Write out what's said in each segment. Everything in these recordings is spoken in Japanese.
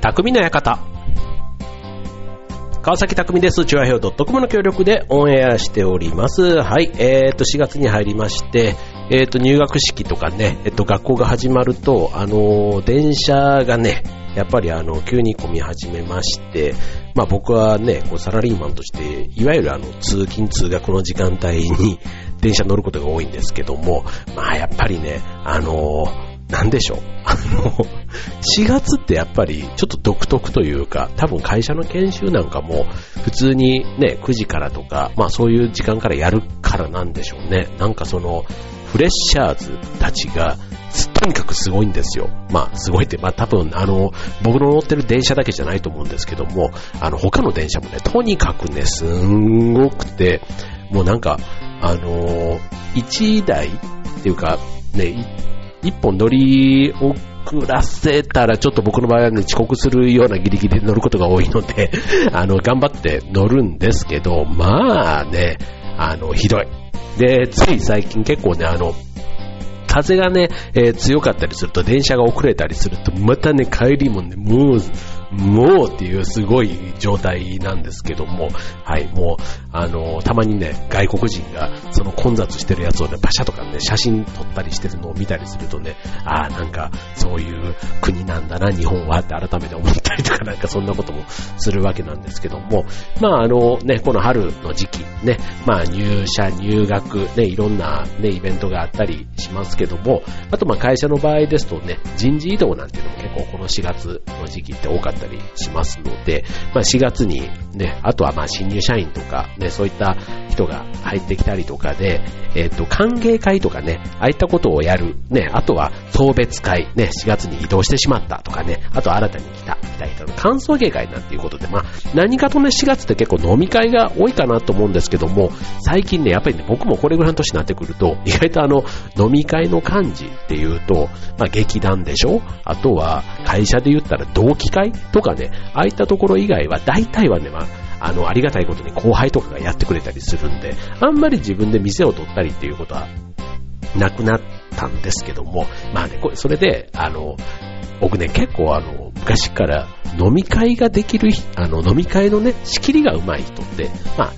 匠の館。川崎匠です。チュアヘオ .com の協力でオンエアしております。はい。えっ、と、4月に入りまして、えっ、と、入学式とかね、えっ、と、学校が始まると、あのー電車がね、やっぱりあの、急に混み始めまして、まあ僕はね、こうサラリーマンとして、いわゆるあの、通勤通学の時間帯に電車乗ることが多いんですけども、まあやっぱりね、あのーなんでしょう？あの、4月ってやっぱりちょっと独特というか、多分会社の研修なんかも普通にね、9時からとか、まあそういう時間からやるからなんでしょうね。なんかその、フレッシャーズたちが、とにかくすごいんですよ。まあ、すごいって、まあ多分、あの、僕の乗ってる電車だけじゃないと思うんですけども、あの、他の電車もね、とにかくね、すんごくて、もうなんか、あの、1台っていうか、ね、一本乗り遅らせたら、ちょっと僕の場合はね、遅刻するようなギリギリで乗ることが多いので、あの、頑張って乗るんですけど、まあね、あの、ひどい。で、つい最近結構ね、あの、風がね、えー強かったりすると、電車が遅れたりすると、またね、帰りもね、もう、もうっていうすごい状態なんですけども、はい、もう、あの、たまにね、外国人がその混雑してるやつをね、パシャとかね、写真撮ったりしてるのを見たりするとね、ああ、なんか、そういう国なんだな、日本はって改めて思ったりとか、なんかそんなこともするわけなんですけども、まああのね、この春の時期、ね、まあ入社、入学、ね、いろんなね、イベントがあったりしますけども、あとまあ会社の場合ですとね、人事異動なんていうのも結構この4月の時期って多かったたりしますので、まあ4月にね、あとはまあ新入社員とか、ね、そういった人が入ってきたりとかで、えっ、と、歓迎会とかね、ああいったことをやる、ね、あとは送別会、ね、4月に移動してしまったとかね、あと新たに来た、来た人の歓送迎会なんていうことで、まあ、何かとね、4月って結構飲み会が多いかなと思うんですけども、最近ね、やっぱりね、僕もこれぐらいの年になってくると、意外とあの、飲み会の幹事っていうと、まあ、劇団でしょ？あとは、会社で言ったら同期会？とかね、ああいったところ以外は、大体はね、まあ、あの、ありがたいことに後輩とかがやってくれたりするんで、あんまり自分で店を取ったりっていうことはなくなったんですけども、まあね、これ、それで、あの、僕ね、結構あの、昔から飲み会ができる、あの、飲み会のね、仕切りが上手い人って、まあ、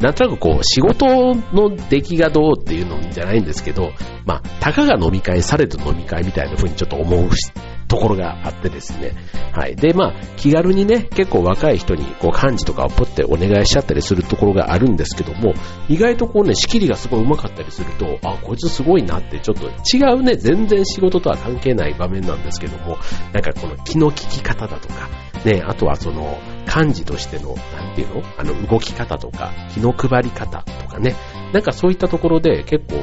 なんとなくこう、仕事の出来がどうっていうのじゃないんですけど、まあ、たかが飲み会、されど飲み会みたいな風にちょっと思うところがあってですね。はい。で、まあ、気軽にね、結構若い人に、こう、漢字とかをポってお願いしちゃったりするところがあるんですけども、意外とこうね、仕切りがすごい上手かったりすると、あ、こいつすごいなって、ちょっと違うね、全然仕事とは関係ない場面なんですけども、なんかこの気の利き方だとか、ね、あとはその、漢字としての、なんていうの？あの、動き方とか、気の配り方とかね、なんかそういったところで結構、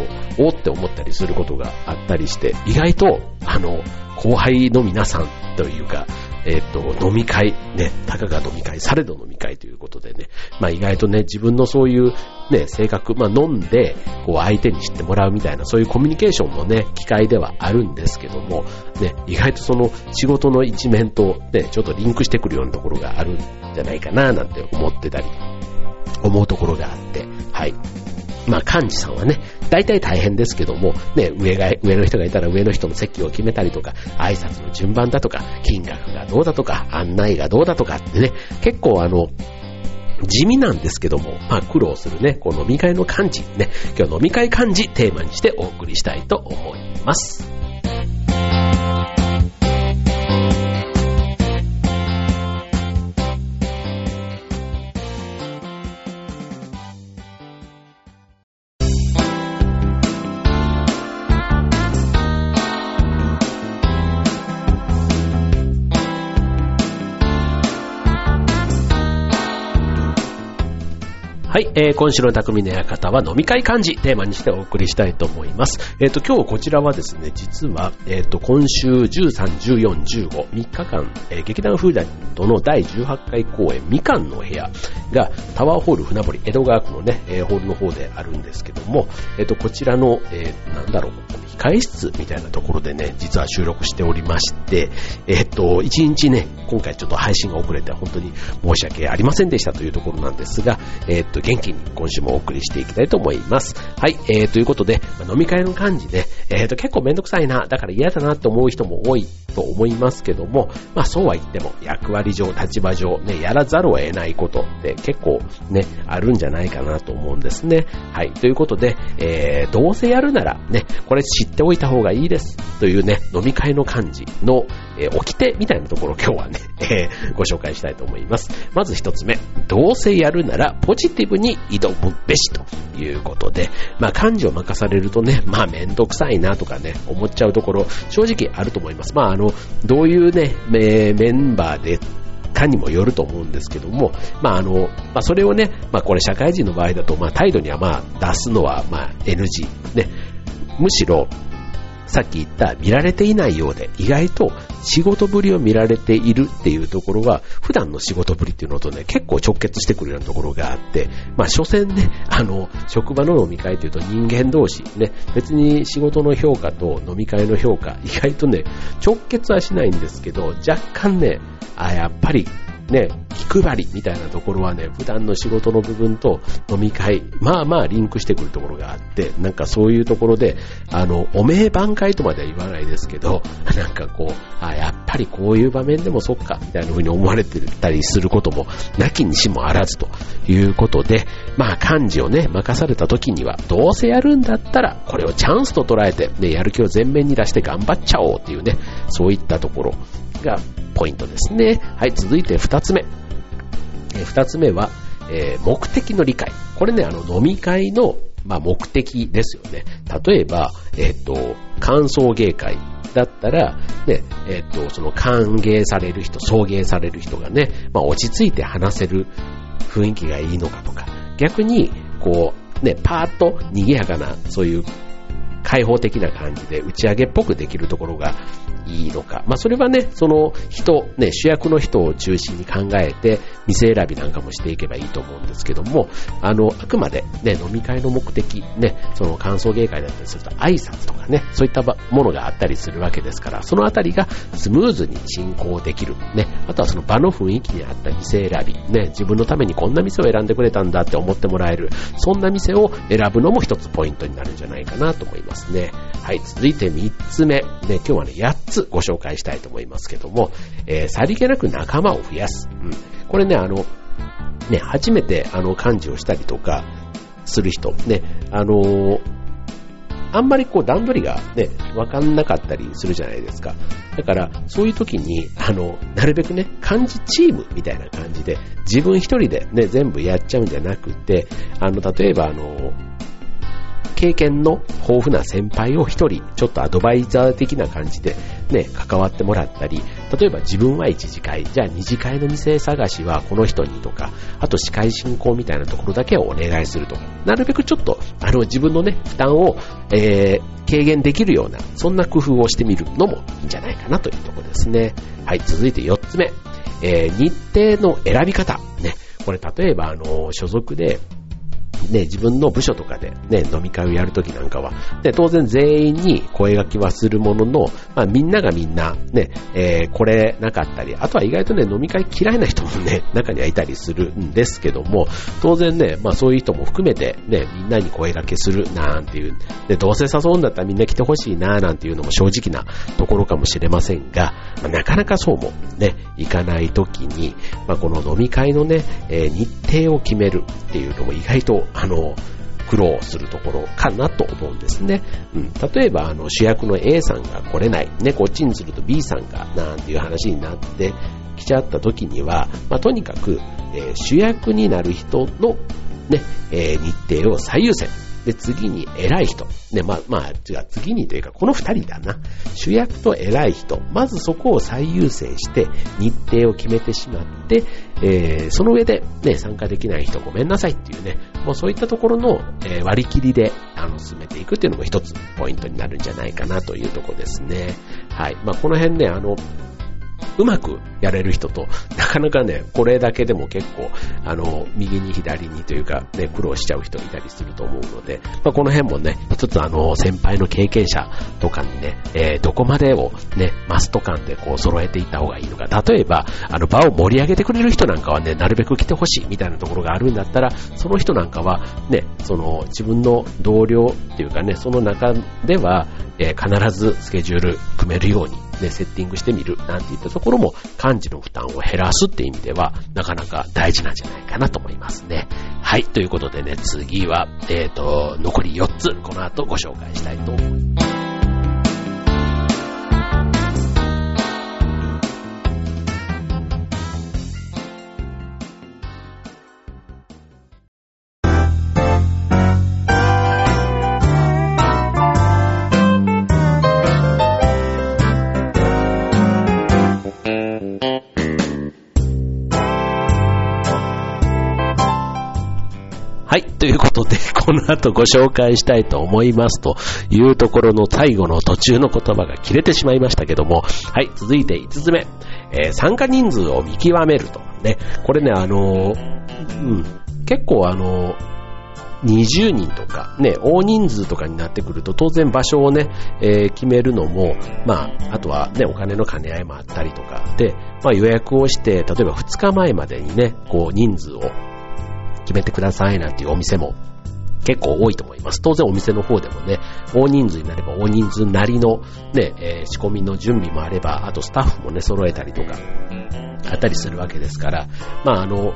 おーって思ったりすることがあったりして、意外と、あの、後輩の皆さんというか、えっ、と、飲み会、ね、たかが飲み会、されど飲み会ということでね、まあ意外とね、自分のそういうね、性格、まあ飲んで、こう相手に知ってもらうみたいな、そういうコミュニケーションのね、機会ではあるんですけども、ね、意外とその仕事の一面とね、ちょっとリンクしてくるようなところがあるんじゃないかな、なんて思ってたり、思うところがあって、はい。まあ、幹事さんはね、大体大変ですけども、ね、上が、上の人がいたら上の人の席を決めたりとか、挨拶の順番だとか、金額がどうだとか、案内がどうだとかってね、結構あの、地味なんですけども、まあ苦労するね、こう飲み会の漢字ね、今日飲み会漢字テーマにしてお送りしたいと思います。はい、えー今週の匠の館は飲み会漢字テーマにしてお送りしたいと思います。えっ、と、今日こちらはですね、実は、えっ、と、今週13、14、15、3日間、えー劇団フーダニットの第18回公演、みかんの部屋がタワーホール船堀、江戸川区のね、えーホールの方であるんですけども、えっ、と、こちらの、えーなんだろう、控室みたいなところでね、実は収録しておりまして、えっと、1日ね、今回ちょっと配信が遅れて本当に申し訳ありませんでしたというところなんですが、えっと、元気に今週もお送りしていきたいと思います。はい、えー、ということで、飲み会の感じで、えっと、結構めんどくさいな、だから嫌だなと思う人も多いと思いますけども、まあそうは言っても役割上、立場上、ね、やらざるを得ないことって結構ね、あるんじゃないかなと思うんですね。はい。ということで、えー、どうせやるならね、これ知っておいた方がいいですというね、飲み会の感じの、えー、掟みたいなところを今日はね、えー、ご紹介したいと思います。まず一つ目、どうせやるならポジティブに挑むべしということで、まあ漢字を任されるとね、まあめんどくさいなとかね、思っちゃうところ正直あると思います。まああの、どういうね、メンバーでかにもよると思うんですけども、まああの、まあそれをね、まあこれ社会人の場合だと、まあ態度にはまあ出すのはまあ NG。ね、むしろ、さっき言った見られていないようで、意外と仕事ぶりを見られているっていうところは、普段の仕事ぶりっていうのとね、結構直結してくるようなところがあって、まあ、所詮ね、あの、職場の飲み会っていうと人間同士、ね、別に仕事の評価と飲み会の評価、意外とね、直結はしないんですけど、若干ね、あ、やっぱりね、気配りみたいなところはね、普段の仕事の部分と飲み会、まあまあリンクしてくるところがあって、なんかそういうところで、あの、お名挽回とまでは言わないですけど、なんかこう、あ、やっぱりこういう場面でもそっか、みたいな風に思われてたりすることも、なきにしもあらずということで、まあ漢字をね、任された時には、どうせやるんだったら、これをチャンスと捉えて、ね、やる気を前面に出して頑張っちゃおうっていうね、そういったところ。がポイントですね。はい、続いて二つ目。え二つ目は、えー、目的の理解。これね、あの、飲み会の、まあ、目的ですよね。例えば、えっ、ー、と、歓送迎会だったら、ね、えっ、ー、と、その歓迎される人、送迎される人がね、まあ、落ち着いて話せる雰囲気がいいのかとか、逆に、こう、ね、パーッと賑やかな、そういう開放的な感じで打ち上げっぽくできるところがいいのか。まあ、それはね、その人、ね、主役の人を中心に考えて、店選びなんかもしていけばいいと思うんですけども、あの、あくまでね、飲み会の目的、ね、その感想芸会だったりすると挨拶とかね、そういったものがあったりするわけですから、そのあたりがスムーズに進行できる。ね、あとはその場の雰囲気に合った店選び、ね、自分のためにこんな店を選んでくれたんだって思ってもらえる、そんな店を選ぶのも一つポイントになるんじゃないかなと思いますね。はい、続いて3つ目。ね、今日はね、8つご紹介したいと思いますけども、えー、さりげなく仲間を増やす。うん。これね、あの、ね、初めてあの漢字をしたりとかする人、ね、あのー、あんまりこう段取りがね、わかんなかったりするじゃないですか。だから、そういう時に、あの、なるべくね、漢字チームみたいな感じで、自分一人でね、全部やっちゃうんじゃなくて、あの、例えばあの、経験の豊富な先輩を一人、ちょっとアドバイザー的な感じでね、関わってもらったり、例えば自分は一次会、じゃあ二次会の店探しはこの人にとか、あと司会進行みたいなところだけをお願いすると、なるべくちょっと、あの、自分のね、負担を、えー、軽減できるような、そんな工夫をしてみるのもいいんじゃないかなというところですね。はい、続いて4つ目。えー、日程の選び方。ね、これ例えば、あの、所属で、ね、自分の部署とかでね、飲み会をやるときなんかは、ね、当然全員に声掛けはするものの、まあみんながみんなね、えー、これなかったり、あとは意外とね、飲み会嫌いな人もね、中にはいたりするんですけども、当然ね、まあそういう人も含めてね、みんなに声掛けするなんていう、で、どうせ誘うんだったらみんな来てほしいななんていうのも正直なところかもしれませんが、まあ、なかなかそうもね、いかないときに、まあこの飲み会のね、えー、日程を決めるっていうのも意外とあの、苦労するところかなと思うんですね。うん、例えば、あの、主役の A さんが来れない。ね、こっちにすると B さんが、なんていう話になってきちゃった時には、まあ、とにかく、えー、主役になる人の、ね、えー、日程を最優先。で、次に偉い人。ね、ま、まあ、違う、次にというか、この二人だな。主役と偉い人。まずそこを最優先して、日程を決めてしまって、えー、その上で、ね、参加できない人ごめんなさいっていうね、もうそういったところの、えー、割り切りで、あの、進めていくっていうのも一つポイントになるんじゃないかなというところですね。はい。まあ、この辺ね、あの、うまくやれる人と、なかなかね、これだけでも結構、あの、右に左にというか、ね、苦労しちゃう人いたりすると思うので、まあ、この辺もね、一つあの、先輩の経験者とかにね、えー、どこまでをね、マスト感でこう揃えていった方がいいのか。例えば、あの、場を盛り上げてくれる人なんかはね、なるべく来てほしいみたいなところがあるんだったら、その人なんかは、ね、その、自分の同僚っていうかね、その中では、えー、必ずスケジュール組めるようにね、セッティングしてみるなんていったところも漢字の負担を減らすって意味ではなかなか大事なんじゃないかなと思いますね。はい、ということでね、次は、えっ、ー、と、残り4つ、この後ご紹介したいと思います。はい。ということで、この後ご紹介したいと思いますというところの最後の途中の言葉が切れてしまいましたけども、はい。続いて5つ目。えー、参加人数を見極めると。ね。これね、あのー、うん。結構あのー20人とか、ね、大人数とかになってくると、当然場所をね、えー、決めるのも、まあ、あとはね、お金の兼ね合いもあったりとかで、まあ予約をして、例えば2日前までにね、こう人数を決めてくださいなんていうお店も結構多いと思います。当然お店の方でもね、大人数になれば大人数なりのね、えー、仕込みの準備もあれば、あとスタッフもね、揃えたりとか、あったりするわけですから、まああの、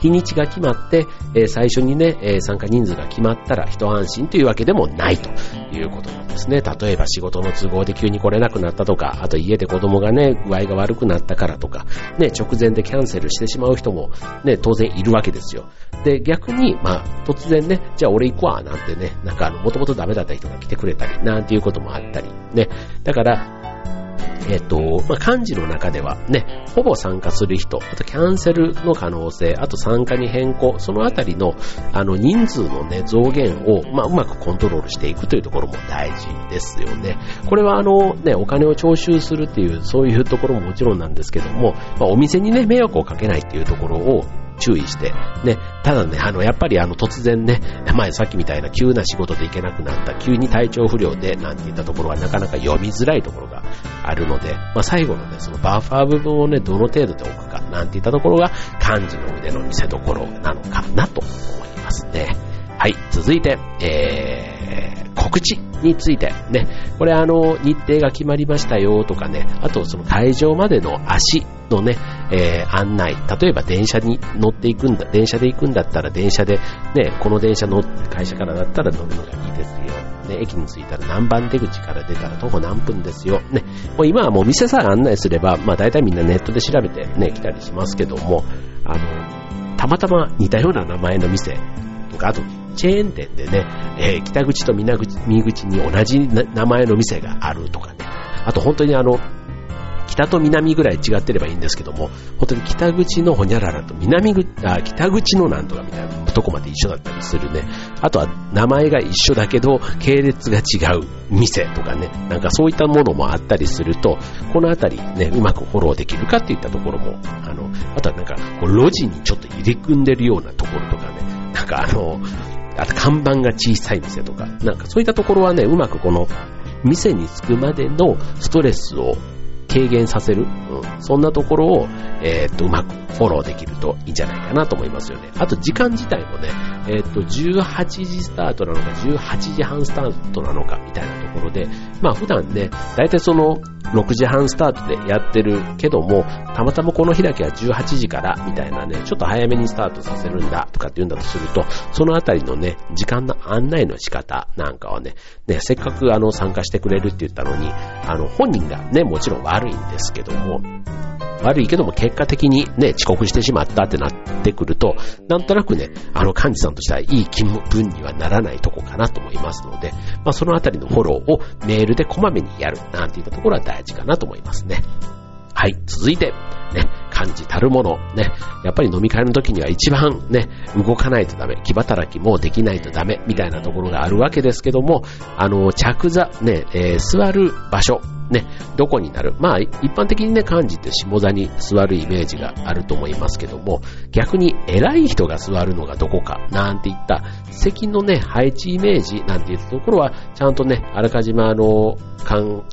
日にちが決まって、えー、最初にね、えー、参加人数が決まったら一安心というわけでもないということなんですですね。例えば仕事の都合で急に来れなくなったとか、あと家で子供がね、具合が悪くなったからとか、ね、直前でキャンセルしてしまう人もね、当然いるわけですよ。で、逆に、まあ、突然ね、じゃあ俺行くわ、なんてね、なんかあの、もともとダメだった人が来てくれたり、なんていうこともあったり、ね。だから、えっ、と、まあ、漢字の中ではね、ほぼ参加する人、あとキャンセルの可能性、あと参加に変更、そのあたりの、あの、人数のね、増減を、まあ、うまくコントロールしていくというところも大事ですよね。これはあの、ね、お金を徴収するっていう、そういうところももちろんなんですけども、まあ、お店にね、迷惑をかけないっていうところを、注意して、ね、ただね、あの、やっぱりあの、突然ね、前さっきみたいな急な仕事で行けなくなった、急に体調不良で、なんていったところはなかなか読みづらいところがあるので、まあ、最後のね、そのバッファー部分をね、どの程度で置くか、なんていったところが、漢字の腕の見せ所なのかなと思いますね。はい、続いて、えー、告知についてね、これあの、日程が決まりましたよとかね、あとその会場までの足のね、えー、案内、例えば電車に乗っていくんだ、電車で行くんだったら電車で、ね、この電車の会社からだったら乗るのがいいですよ。ね、駅に着いたら何番出口から出たら徒歩何分ですよ。ね、もう今はもう店さえ案内すれば、まあ大体みんなネットで調べてね、来たりしますけども、あの、たまたま似たような名前の店とか、あとチェーン店でね、えー、北口と南口に同じ名前の店があるとかね、あと本当にあの、北と南ぐらい違ってればいいんですけども、本当に北口のほにゃららと南口、あ、北口のなんとかみたいなとこまで一緒だったりするね。あとは名前が一緒だけど、系列が違う店とかね、なんかそういったものもあったりすると、このあたりね、うまくフォローできるかっていったところも、あの、あとはなんか、こう路地にちょっと入れ組んでるようなところとかね、なんかあの、あと看板が小さい店とか、なんかそういったところはね、うまくこの、店に着くまでのストレスを軽減させる、うん、そんなところを、えー、っと、うまくフォローできるといいんじゃないかなと思いますよね。あと時間自体もね、えー、っと、18時スタートなのか、18時半スタートなのかみたいなところで、まあ普段ね、大体その6時半スタートでやってるけども、たまたまこの日だけは18時からみたいなね、ちょっと早めにスタートさせるんだとかって言うんだとすると、そのあたりのね、時間の案内の仕方なんかはね、ね、せっかくあの参加してくれるって言ったのに、あの本人がね、もちろん悪悪いんですけども、悪いけども結果的にね、遅刻してしまったってなってくると、なんとなくね、あの幹事さんとしてはいい気分にはならないとこかなと思いますので、まあそのあたりのフォローをメールでこまめにやるなんていったところは大事かなと思いますね。はい、続いて、ね、漢字たるもの、ね、やっぱり飲み会の時には一番ね、動かないとダメ、気働きもできないとダメ、みたいなところがあるわけですけども、あの、着座、ね、えー、座る場所、ね、どこになる。まあ、一般的にね、漢字って下座に座るイメージがあると思いますけども、逆に偉い人が座るのがどこか、なんていった。席のね、配置イメージなんていったところは、ちゃんとね、あらかじまあの、感、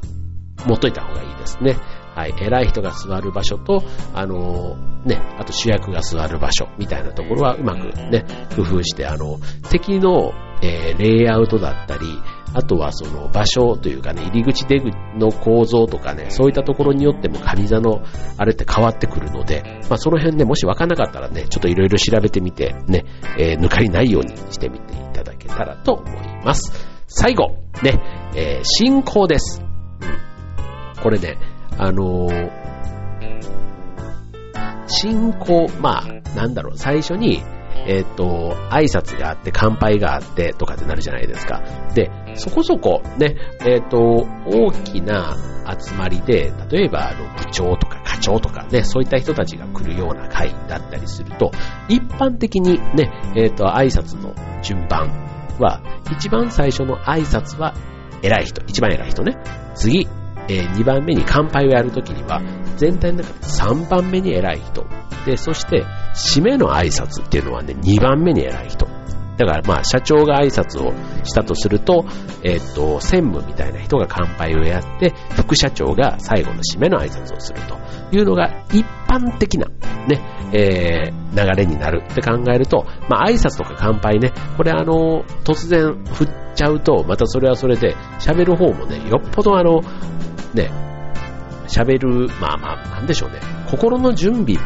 持っといた方がいいですね。はい、偉い人が座る場所と、あのー、ね、あと主役が座る場所みたいなところはうまくね、工夫して、あの、席の、えー、レイアウトだったり、あとはその場所というかね、入り口出口の構造とかね、そういったところによっても上座のあれって変わってくるので、まあその辺ね、もしわかんなかったらね、ちょっといろいろ調べてみてね、えー、抜かりないようにしてみていただけたらと思います。最後、ね、えー、進行です。うん。これね、あのー、進行、まあ、なんだろう、最初に、えっ、ー、と、挨拶があって、乾杯があってとかってなるじゃないですか。で、そこそこね、えっ、ー、と、大きな集まりで、例えば、あの、部長とか課長とかね、そういった人たちが来るような会だったりすると、一般的にね、えっ、ー、と、挨拶の順番は、一番最初の挨拶は偉い人、一番偉い人ね。次、えー、2番目に乾杯をやるときには、全体の中で3番目に偉い人。で、そして、締めの挨拶っていうのはね、2番目に偉い人。だからまあ、社長が挨拶をしたとすると、えっ、と、専務みたいな人が乾杯をやって、副社長が最後の締めの挨拶をするというのが一般的な、ね、えー、流れになるって考えると、まあ、挨拶とか乾杯ね、これあの、突然振っちゃうと、またそれはそれで、喋る方もね、よっぽどあの、ね、喋る、まあまあ、なんでしょうね、心の準備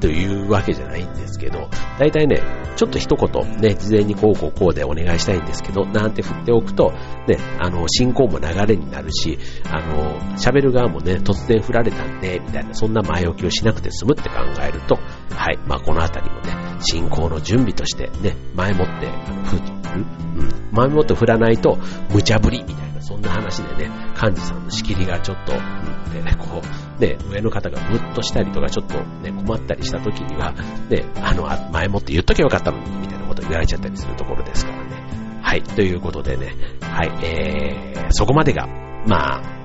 というわけじゃないんですけど、大体ね、ちょっと一言ね、事前にこうこうこうでお願いしたいんですけど、なんて振っておくと、ね、あの、進行も流れになるし、あの、喋る側もね、突然振られたんで、みたいな、そんな前置きをしなくて済むって考えると、はい、まあこのあたりもね、進行の準備としてね、前もって、振る、うん、前もって振らないと、無茶ぶり、みたいな、そんな話でね、幹事さんの仕切りがちょっと、うん、でね、こう、ね、上の方がムッとしたりとか、ちょっとね、困ったりした時には、ね、あの、前もって言っとけばよかったのに、みたいなこと言われちゃったりするところですからね。はい、ということでね、はい、えー、そこまでが、まあ、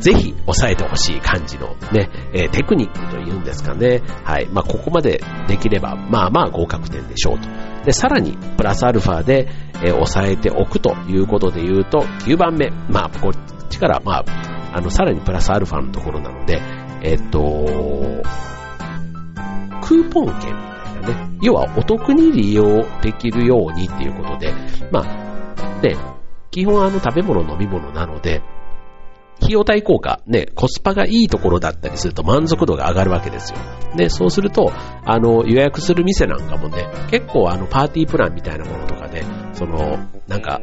ぜひ押さえてほしい感じのね、えー、テクニックというんですかね。はい。まあ、ここまでできれば、まあまあ合格点でしょうと。で、さらに、プラスアルファで、えー、押さえておくということで言うと、9番目。まあ、こっちから、まあ、あの、さらにプラスアルファのところなので、えっと、クーポン券みたいなね、要はお得に利用できるようにっていうことで、まあ、ね、基本あの食べ物飲み物なので、費用対効果、ね、コスパがいいところだったりすると満足度が上がるわけですよ。で、そうすると、あの、予約する店なんかもね、結構あの、パーティープランみたいなものとかで、その、なんか、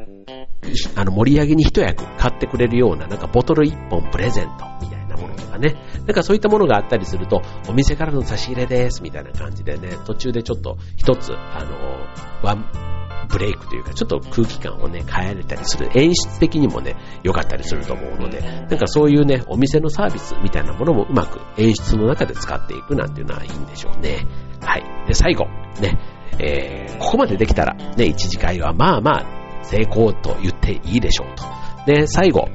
あの、盛り上げに一役買ってくれるような、なんかボトル一本プレゼントみたいなものとかね。なんかそういったものがあったりすると、お店からの差し入れですみたいな感じでね、途中でちょっと一つ、あの、ワン、ブレイクというか、ちょっと空気感をね、変えられたりする。演出的にもね、良かったりすると思うので、なんかそういうね、お店のサービスみたいなものもうまく演出の中で使っていくなんていうのはいいんでしょうね。はい。で、最後、ね、えー、ここまでできたら、ね、一次会はまあまあ、成功と言っていいでしょうと。で、最後、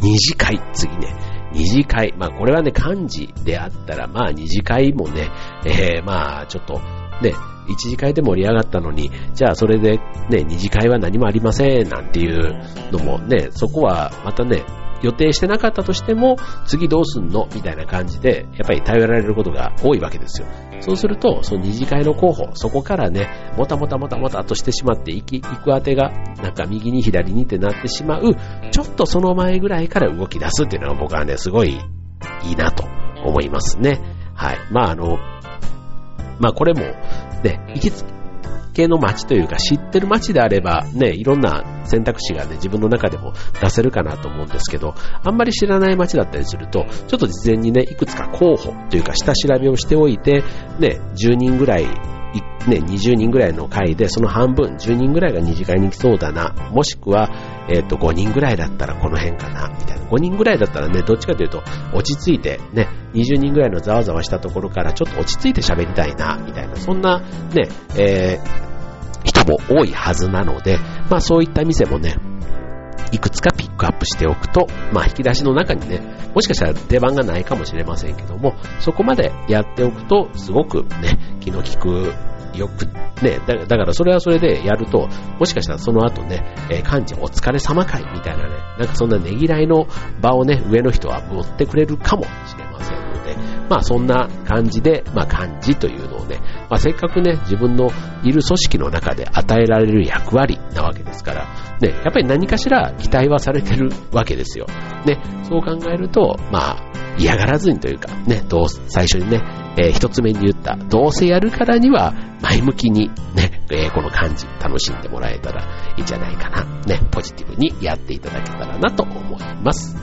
二次会、次ね。二次会。まあこれはね、漢字であったら、まあ二次会もね、えー、まあちょっと、ね、一次会で盛り上がったのに、じゃあそれでね、二次会は何もありませんなんていうのもね、そこはまたね、予定してなかったとしても、次どうすんの？みたいな感じで、やっぱり頼られることが多いわけですよ。そうすると、その二次会の候補、そこからね、もたもたもたもたとしてしまっていき、行く当てが、なんか右に左にってなってしまう、ちょっとその前ぐらいから動き出すっていうのは僕はね、すごいいいなと思いますね。はい。まああの、まあこれも、ね、行きつけの街というか知ってる街であればね、いろんな選択肢がね、自分の中でも出せるかなと思うんですけど、あんまり知らない街だったりすると、ちょっと事前にね、いくつか候補というか下調べをしておいて、ね、10人ぐらいね、20人ぐらいの会で、その半分、10人ぐらいが二次会に来そうだな、もしくは、えっ、ー、と、5人ぐらいだったらこの辺かな、みたいな。5人ぐらいだったらね、どっちかというと、落ち着いて、ね、20人ぐらいのざわざわしたところから、ちょっと落ち着いて喋りたいな、みたいな、そんな、ね、えー、人も多いはずなので、まあそういった店もね、いくつかピックアップしておくと、まあ引き出しの中にね、もしかしたら出番がないかもしれませんけども、そこまでやっておくと、すごくね、気の利くよく、ね、だだからそれはそれでやると、もしかしたらその後ね、えー、幹事お疲れ様会みたいなね、なんかそんなねぎらいの場をね、上の人は持ってくれるかもしれませんので、まあそんな感じで、まあ幹事というのをね、まあせっかくね、自分のいる組織の中で与えられる役割なわけですから、ね、やっぱり何かしら期待はされてるわけですよ。ね、そう考えると、まあ、嫌がらずにというか、ね、どう、最初にね、えー、一つ目に言った、どうせやるからには前向きにね、えー、この感じ楽しんでもらえたらいいんじゃないかな。ね、ポジティブにやっていただけたらなと思います。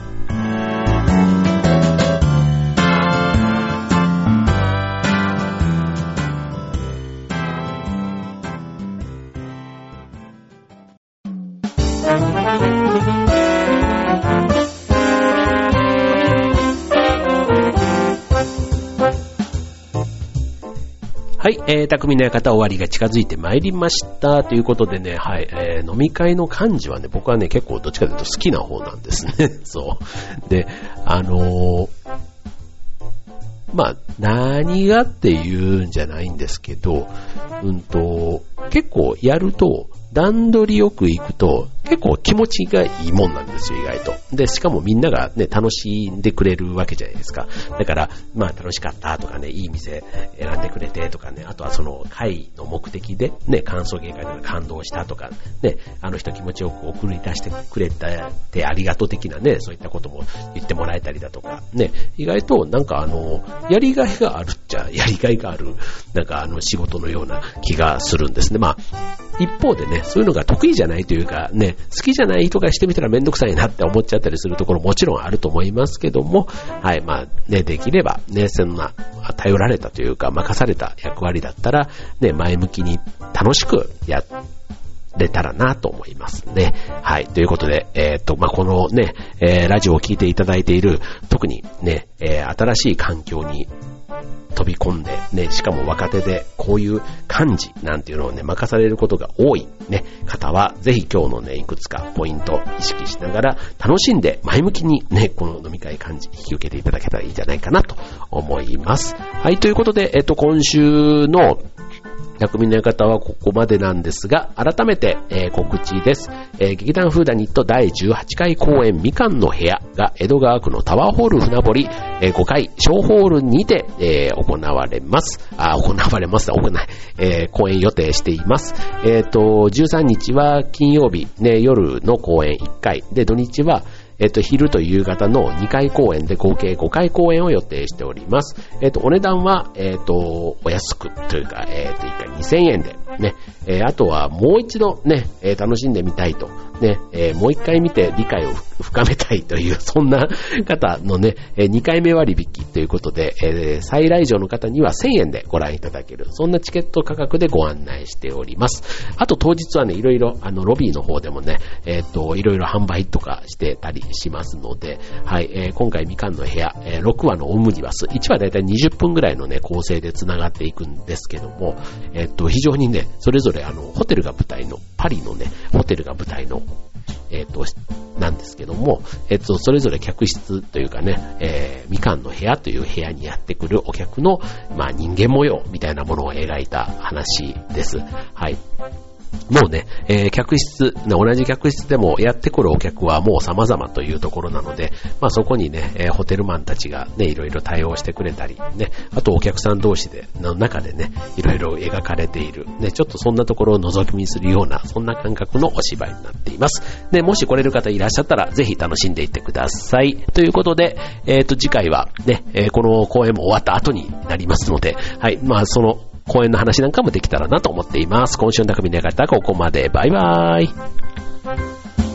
はい、えー、匠の館終わりが近づいてまいりました。ということでね、はい、えー、飲み会の幹事はね、僕はね、結構どっちかというと好きな方なんですね。そう。で、あのー、まあ、何がって言うんじゃないんですけど、うんと、結構やると、段取りよく行くと、結構気持ちがいいもんなんですよ、意外と。で、しかもみんながね、楽しんでくれるわけじゃないですか。だから、まあ楽しかったとかね、いい店選んでくれてとかね、あとはその会の目的でね、感想芸会で感動したとか、ね、あの人気持ちよく送り出してくれてありがとう的なね、そういったことも言ってもらえたりだとか、ね、意外となんかあの、やりがいがあるっちゃ、やりがいがある、なんかあの仕事のような気がするんですね。まあ、一方でね、そういうのが得意じゃないというか、ね、好きじゃない人がしてみたらめんどくさいなって思っちゃったりするところもちろんあると思いますけども、はい、まあ、ね、できれば、ね、そんな、頼られたというか、任された役割だったら、ね、前向きに楽しくやれたらなと思いますね。はい。ということで、えっ、ー、と、まあ、このね、えー、ラジオを聴いていただいている、特にね、えー、新しい環境に飛び込んで、ね、しかも若手でこういう漢字なんていうのをね、任されることが多いね、方は、ぜひ今日のね、いくつかポイント意識しながら、楽しんで前向きにね、この飲み会漢字引き受けていただけたらいいんじゃないかなと思います。はい、ということで、えっと、今週の匠の館はここまでなんですが、改めて、えー、告知です。えー、劇団フーダニット第18回公演みかんの部屋が江戸川区のタワーホール船堀、えー、5階小ホールにて、えー、行われます。あ、行われます。行ない。えー、公演予定しています。えっ、ー、と、13日は金曜日、ね、夜の公演1回。で、土日は、えっと、昼と夕方の2回公演で合計5回公演を予定しております。えっと、お値段は、えっと、お安くというか、えっと、1回2000円で、ね、えー、あとはもう一度ね、えー、楽しんでみたいと、ね、えー、もう一回見て理解を深めたいという、そんな方のね、え2回目割引ということで、え再来場の方には1000円でご覧いただける、そんなチケット価格でご案内しております。あと当日はね、いろいろ、あの、ロビーの方でもね、えっ、と、いろいろ販売とかしてたりしますので、はい、え今回みかんの部屋、え6話のオムニバス、1話だいたい20分ぐらいのね、構成で繋がっていくんですけども、えっ、と、非常にね、それぞれあの、ホテルが舞台の、パリのね、ホテルが舞台のえっ、と、なんですけども、えっ、と、それぞれ客室というかね、えー、みかんの部屋という部屋にやってくるお客の、まあ、人間模様みたいなものを描いた話です。はい。もうね、えー、客室、同じ客室でもやってくるお客はもう様々というところなので、まあそこにね、えー、ホテルマンたちがね、いろいろ対応してくれたり、ね、あとお客さん同士で、の中でね、いろいろ描かれている、ね、ちょっとそんなところを覗き見するような、そんな感覚のお芝居になっています。で、もし来れる方いらっしゃったら、ぜひ楽しんでいってください。ということで、えっ、ー、と、次回はね、えこの公演も終わった後になりますので、はい、まあその、公演の話なんかもできたらなと思っています。今週の匠の館ここまで。バイバーイ。